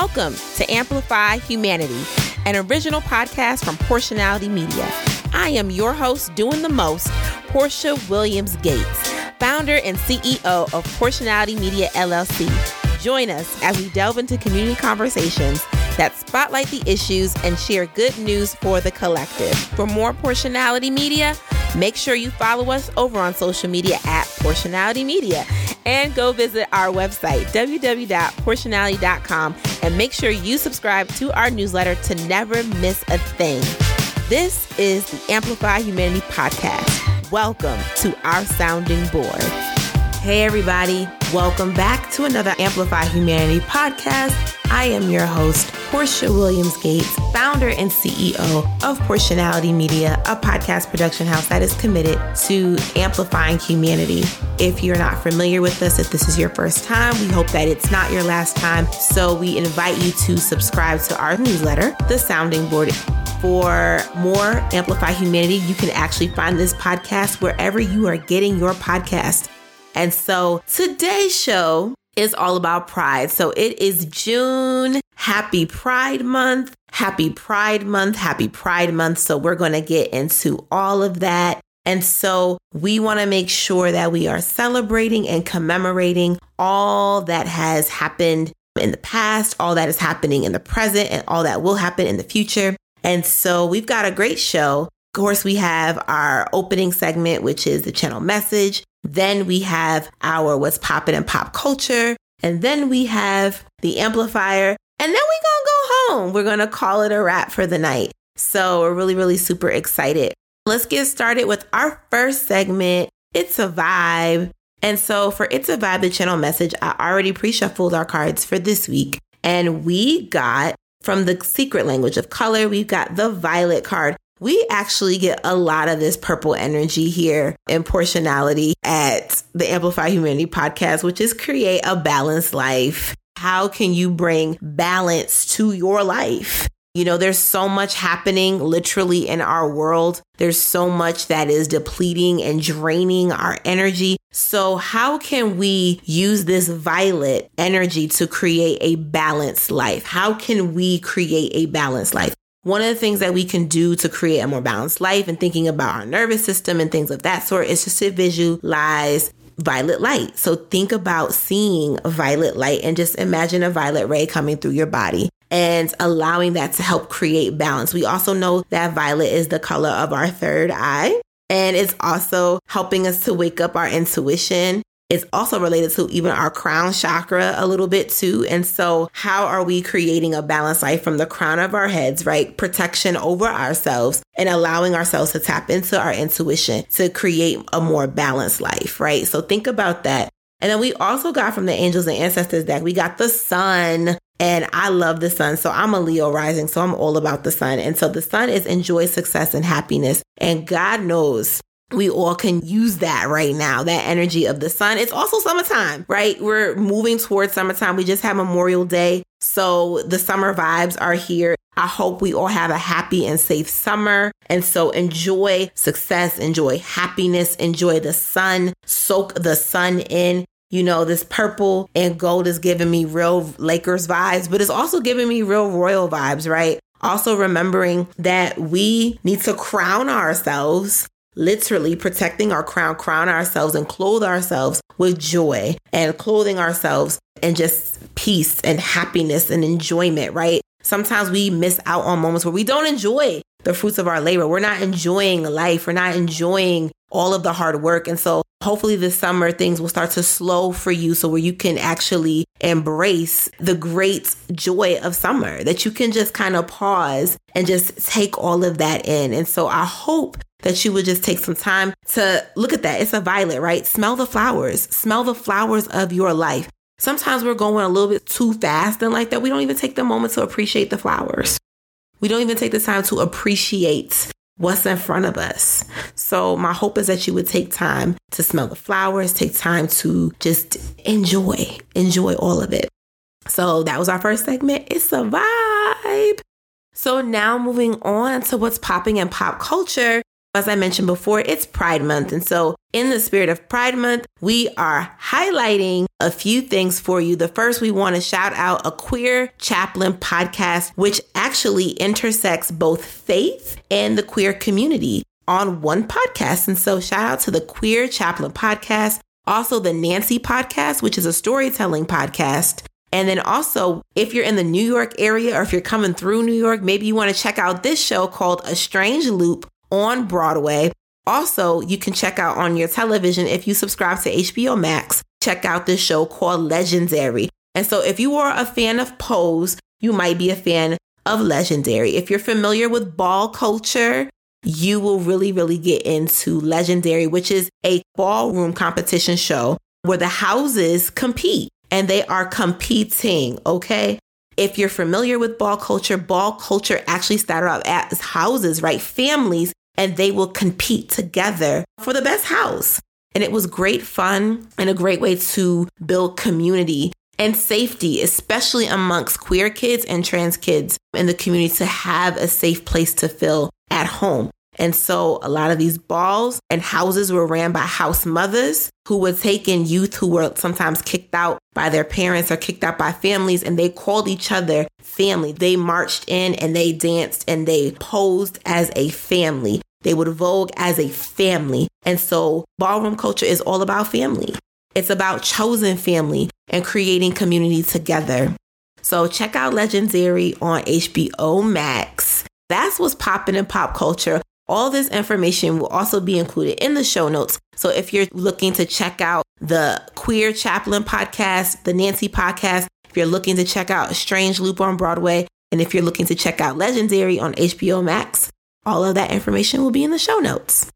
Welcome to Amplify Humanity, an original podcast from Porshanality Media. I am your host, doing the most, Porsha Williams Gates, founder and CEO of Porshanality Media LLC. Join us as we delve into community conversations that spotlight the issues and share good news for the collective. For more Porshanality Media, make sure you follow us over on social media at Porshanality Media and go visit our website, www.porshanality.com, and make sure you subscribe to our newsletter to never miss a thing. This is the Amplify Humanity Podcast. Welcome to our sounding board. Hey, everybody. Welcome back to another Amplify Humanity podcast. I am your host, Porsha Williams Gates, founder and CEO of Porshanality Media, a podcast production house that is committed to amplifying humanity. If you're not familiar with us, if this is your first time, we hope that it's not your last time. So we invite you to subscribe to our newsletter, The Sounding Board for more Amplify Humanity, you can actually find this podcast wherever you are getting your podcast. And so today's show is all about pride. So it is June. Happy Pride Month. Happy Pride Month. Happy Pride Month. So we're going to get into all of that. And so we want to make sure that we are celebrating and commemorating all that has happened in the past, all that is happening in the present, and all that will happen in the future. And so we've got a great show. Of course, we have our opening segment, which is the channel message. Then we have our what's popping in pop culture. And then we have the amplifier. And then we're gonna go home. We're gonna call it a wrap for the night. So we're really, really super excited. Let's get started with our first segment. It's a vibe. And so for It's a Vibe, the channel message, I already pre shuffled our cards for this week. And we got from the secret language of color, we've got the violet card. We actually get a lot of this purple energy here in Porshanality at the Amplify Humanity podcast, which is create a balanced life. How can you bring balance to your life? You know, there's so much happening literally in our world. There's so much that is depleting and draining our energy. So, how can we use this violet energy to create a balanced life? How can we create a balanced life? One of the things that we can do to create a more balanced life and thinking about our nervous system and things of that sort is just to visualize violet light. So think about seeing violet light and just imagine a violet ray coming through your body and allowing that to help create balance. We also know that violet is the color of our third eye. And it's also helping us to wake up our intuition. It's also related to even our crown chakra a little bit too. And so, how are we creating a balanced life from the crown of our heads, right? Protection over ourselves and allowing ourselves to tap into our intuition to create a more balanced life, right? So, think about that. And then we also got from the angels and ancestors deck, we got the sun, and I love the sun. So I'm a Leo rising. So I'm all about the sun. And so the sun is enjoy success and happiness. And God knows we all can use that right now, that energy of the sun. It's also summertime, right? We're moving towards summertime. We just had Memorial Day. So the summer vibes are here. I hope we all have a happy and safe summer. And so enjoy success, enjoy happiness, enjoy the sun, soak the sun in. You know, this purple and gold is giving me real Lakers vibes, but it's also giving me real royal vibes, right? Also remembering that we need to crown ourselves, literally protecting our crown, crown ourselves and clothe ourselves with joy and clothing ourselves and just peace and happiness and enjoyment, right? Sometimes we miss out on moments where we don't enjoy the fruits of our labor. We're not enjoying life. We're not enjoying all of the hard work. And so hopefully this summer things will start to slow for you so where you can actually embrace the great joy of summer that you can just kind of pause and just take all of that in. And so I hope that you would just take some time to look at that. It's a violet, right? Smell the flowers. Smell the flowers of your life. Sometimes we're going a little bit too fast and like that. We don't even take the moment to appreciate the flowers. We don't even take the time to appreciate what's in front of us. So, my hope is that you would take time to smell the flowers, take time to just enjoy, enjoy all of it. So, that was our first segment. It's a vibe. So, now moving on to what's popping in pop culture. As I mentioned before, it's Pride Month. And so, in the spirit of Pride Month, we are highlighting a few things for you. The first, we want to shout out a queer chaplain podcast, which actually intersects both faith and the queer community on one podcast. And so, shout out to the Queer Chaplain podcast, also the Nancy podcast, which is a storytelling podcast. And then also, if you're in the New York area or if you're coming through New York, maybe you want to check out this show called A Strange Loop on Broadway. Also, you can check out on your television if you subscribe to HBO Max, check out this show called Legendary. And so, if you are a fan of Pose, you might be a fan of Legendary. If you're familiar with ball culture, you will really, really get into Legendary, which is a ballroom competition show where the houses compete and they are competing. Okay. If you're familiar with ball culture, ball culture actually started out as houses, right? Families and they will compete together for the best house. And it was great fun and a great way to build community and safety, especially amongst queer kids and trans kids in the community to have a safe place to feel at home. And so a lot of these balls and houses were ran by house mothers who would take in youth who were sometimes kicked out by their parents or kicked out by families and they called each other family. They marched in and they danced and they posed as a family. They would vogue as a family. And so ballroom culture is all about family. It's about chosen family and creating community together. So check out Legendary on HBO Max. That's what's popping in pop culture. All this information will also be included in the show notes. So if you're looking to check out the Queer Chaplain podcast, the Nancy podcast, if you're looking to check out Strange Loop on Broadway, and if you're looking to check out Legendary on HBO Max, all of that information will be in the show notes.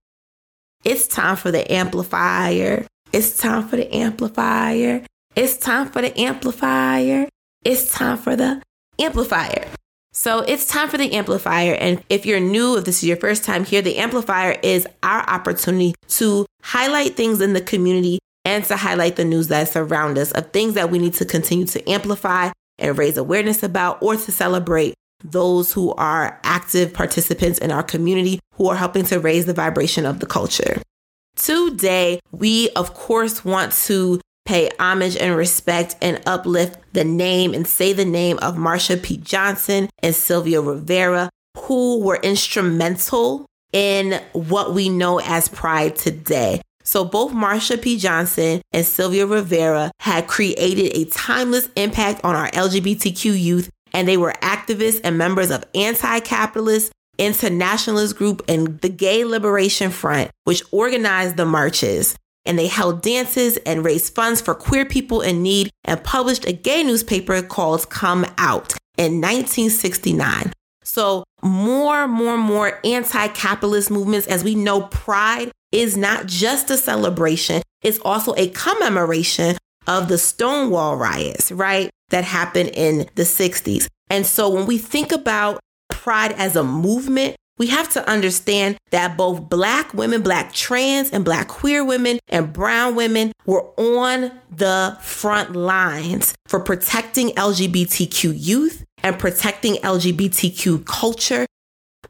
It's time for the amplifier. It's time for the amplifier. It's time for the amplifier. It's time for the amplifier. So it's time for the amplifier. And if you're new, if this is your first time here, the amplifier is our opportunity to highlight things in the community and to highlight the news that surround us of things that we need to continue to amplify and raise awareness about or to celebrate those who are active participants in our community who are helping to raise the vibration of the culture. Today, we of course want to pay homage and respect and uplift the name and say the name of Marsha P. Johnson and Sylvia Rivera, who were instrumental in what we know as Pride today. So both Marsha P. Johnson and Sylvia Rivera had created a timeless impact on our LGBTQ youth and they were activists and members of anti-capitalist internationalist group and the Gay Liberation Front, which organized the marches. And they held dances and raised funds for queer people in need and published a gay newspaper called Come Out in 1969. So, more, more, more anti capitalist movements, as we know, pride is not just a celebration, it's also a commemoration of the Stonewall riots, right? That happened in the 60s. And so when we think about pride as a movement, we have to understand that both black women, black trans and black queer women and brown women were on the front lines for protecting LGBTQ youth and protecting LGBTQ culture.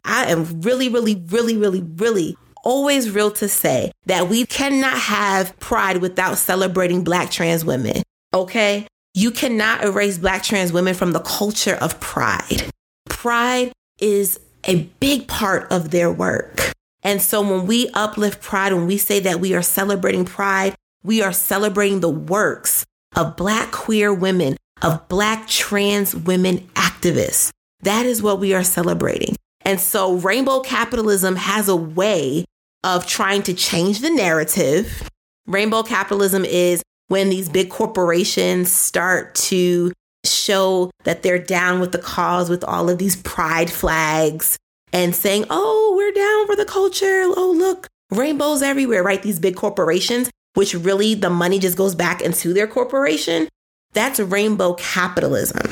I am really, really, really, really, really always real to say that we cannot have pride without celebrating black trans women. Okay? You cannot erase black trans women from the culture of pride. Pride is a big part of their work. And so when we uplift pride, when we say that we are celebrating pride, we are celebrating the works of black queer women, of black trans women activists. That is what we are celebrating. And so rainbow capitalism has a way of trying to change the narrative. Rainbow capitalism is when these big corporations start to show that they're down with the cause with all of these pride flags and saying, oh, we're down for the culture. Oh, look, rainbows everywhere, right? These big corporations, which really the money just goes back into their corporation. That's rainbow capitalism.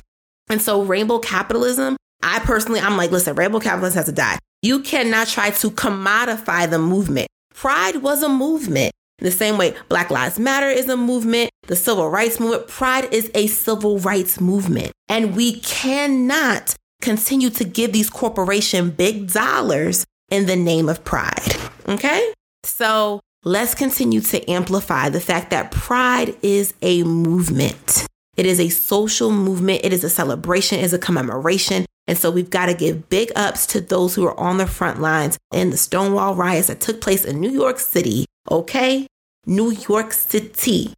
And so, rainbow capitalism, I personally, I'm like, listen, rainbow capitalism has to die. You cannot try to commodify the movement. Pride was a movement. In the same way, Black Lives Matter is a movement, the civil rights movement, Pride is a civil rights movement. And we cannot continue to give these corporations big dollars in the name of pride. Okay? So let's continue to amplify the fact that pride is a movement. It is a social movement. It is a celebration, it is a commemoration. And so we've got to give big ups to those who are on the front lines in the Stonewall riots that took place in New York City. Okay? New York City.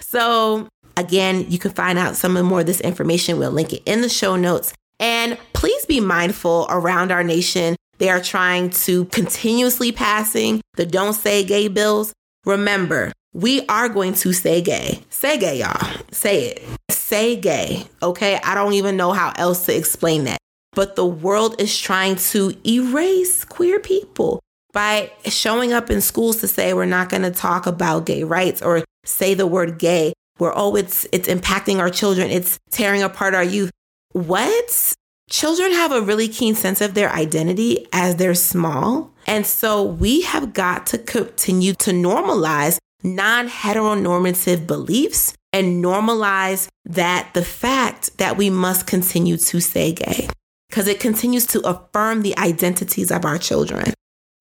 So again, you can find out some more of this information. We'll link it in the show notes. And please be mindful around our nation. They are trying to continuously passing the don't say gay bills. Remember, we are going to say gay. Say gay, y'all. Say it. Say gay. Okay. I don't even know how else to explain that. But the world is trying to erase queer people by showing up in schools to say we're not going to talk about gay rights or say the word gay. Where oh, it's it's impacting our children. It's tearing apart our youth. What? Children have a really keen sense of their identity as they're small. And so we have got to continue to normalize non heteronormative beliefs and normalize that the fact that we must continue to say gay because it continues to affirm the identities of our children.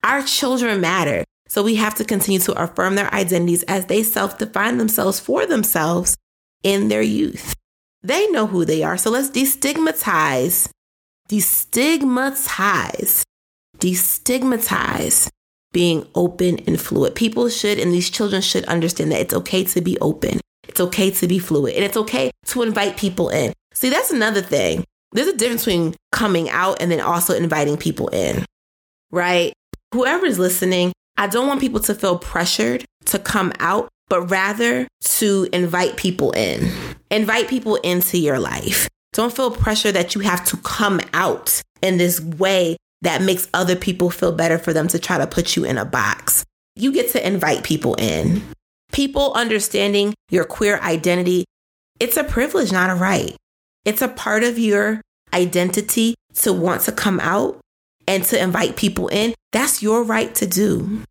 Our children matter. So we have to continue to affirm their identities as they self define themselves for themselves in their youth. They know who they are. So let's destigmatize, destigmatize, destigmatize being open and fluid. People should, and these children should understand that it's okay to be open. It's okay to be fluid and it's okay to invite people in. See, that's another thing. There's a difference between coming out and then also inviting people in, right? Whoever is listening, I don't want people to feel pressured to come out, but rather to invite people in. Invite people into your life. Don't feel pressure that you have to come out in this way that makes other people feel better for them to try to put you in a box. You get to invite people in. People understanding your queer identity, it's a privilege, not a right. It's a part of your identity to want to come out and to invite people in. That's your right to do.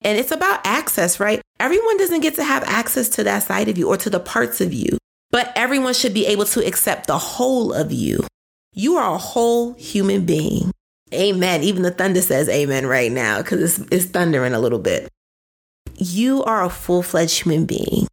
And it's about access, right? Everyone doesn't get to have access to that side of you or to the parts of you, but everyone should be able to accept the whole of you. You are a whole human being. Amen. Even the thunder says amen right now because it's, it's thundering a little bit. You are a full fledged human being.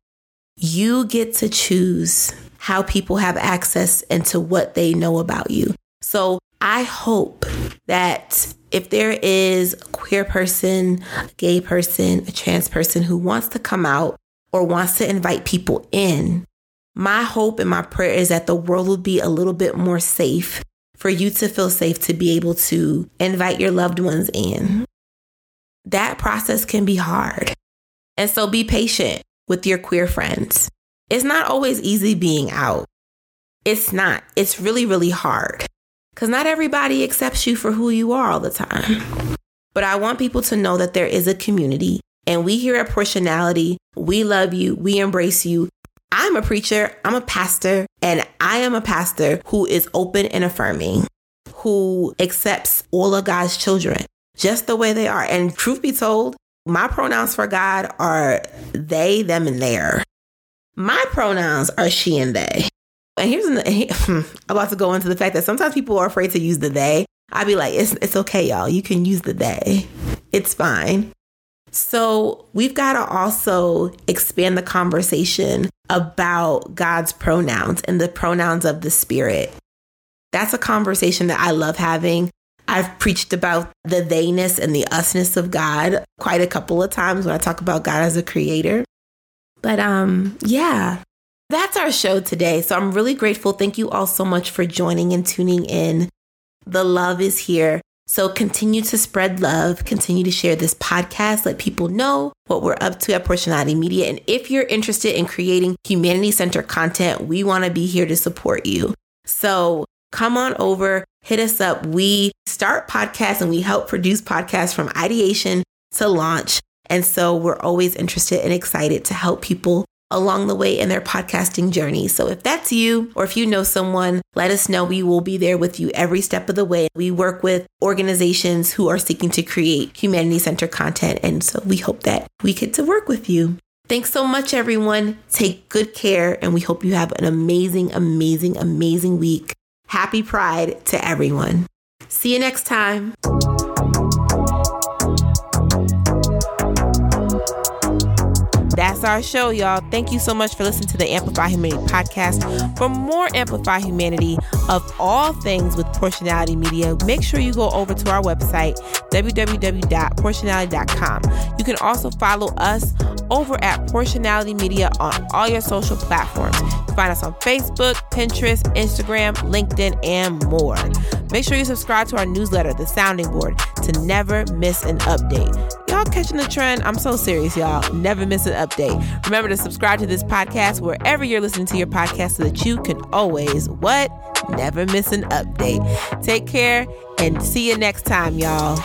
You get to choose how people have access into what they know about you. So I hope that if there is a queer person, a gay person, a trans person who wants to come out or wants to invite people in, my hope and my prayer is that the world will be a little bit more safe for you to feel safe to be able to invite your loved ones in. That process can be hard. And so be patient with your queer friends. It's not always easy being out. It's not. It's really, really hard because not everybody accepts you for who you are all the time. But I want people to know that there is a community and we here at Porshanality, we love you, we embrace you, I'm a preacher, I'm a pastor, and I am a pastor who is open and affirming, who accepts all of God's children just the way they are. And truth be told, my pronouns for God are they, them, and their. My pronouns are she and they. And here's an, I'm about to go into the fact that sometimes people are afraid to use the they. I'd be like, it's, it's okay, y'all. You can use the they. It's fine. So we've got to also expand the conversation about God's pronouns and the pronouns of the Spirit. That's a conversation that I love having. I've preached about the theyness and the usness of God quite a couple of times when I talk about God as a creator. But um yeah, that's our show today. So I'm really grateful. Thank you all so much for joining and tuning in. The love is here. So continue to spread love, continue to share this podcast, let people know what we're up to at Porshanality Media. And if you're interested in creating humanity centered content, we want to be here to support you. So come on over, hit us up. We start podcasts and we help produce podcasts from ideation to launch. And so we're always interested and excited to help people along the way in their podcasting journey. So if that's you, or if you know someone, let us know. We will be there with you every step of the way. We work with organizations who are seeking to create humanity centered content. And so we hope that we get to work with you. Thanks so much, everyone. Take good care, and we hope you have an amazing, amazing, amazing week. Happy Pride to everyone. See you next time. Our show, y'all. Thank you so much for listening to the Amplify Humanity podcast. For more Amplify Humanity of all things with Porshanality Media, make sure you go over to our website, www.porshanality.com. You can also follow us over at Porshanality Media on all your social platforms. Find us on Facebook, Pinterest, Instagram, LinkedIn, and more. Make sure you subscribe to our newsletter, The Sounding Board, to never miss an update. Y'all catching the trend? I'm so serious, y'all. Never miss an update. Remember to subscribe to this podcast wherever you're listening to your podcast so that you can always, what? Never miss an update. Take care and see you next time, y'all.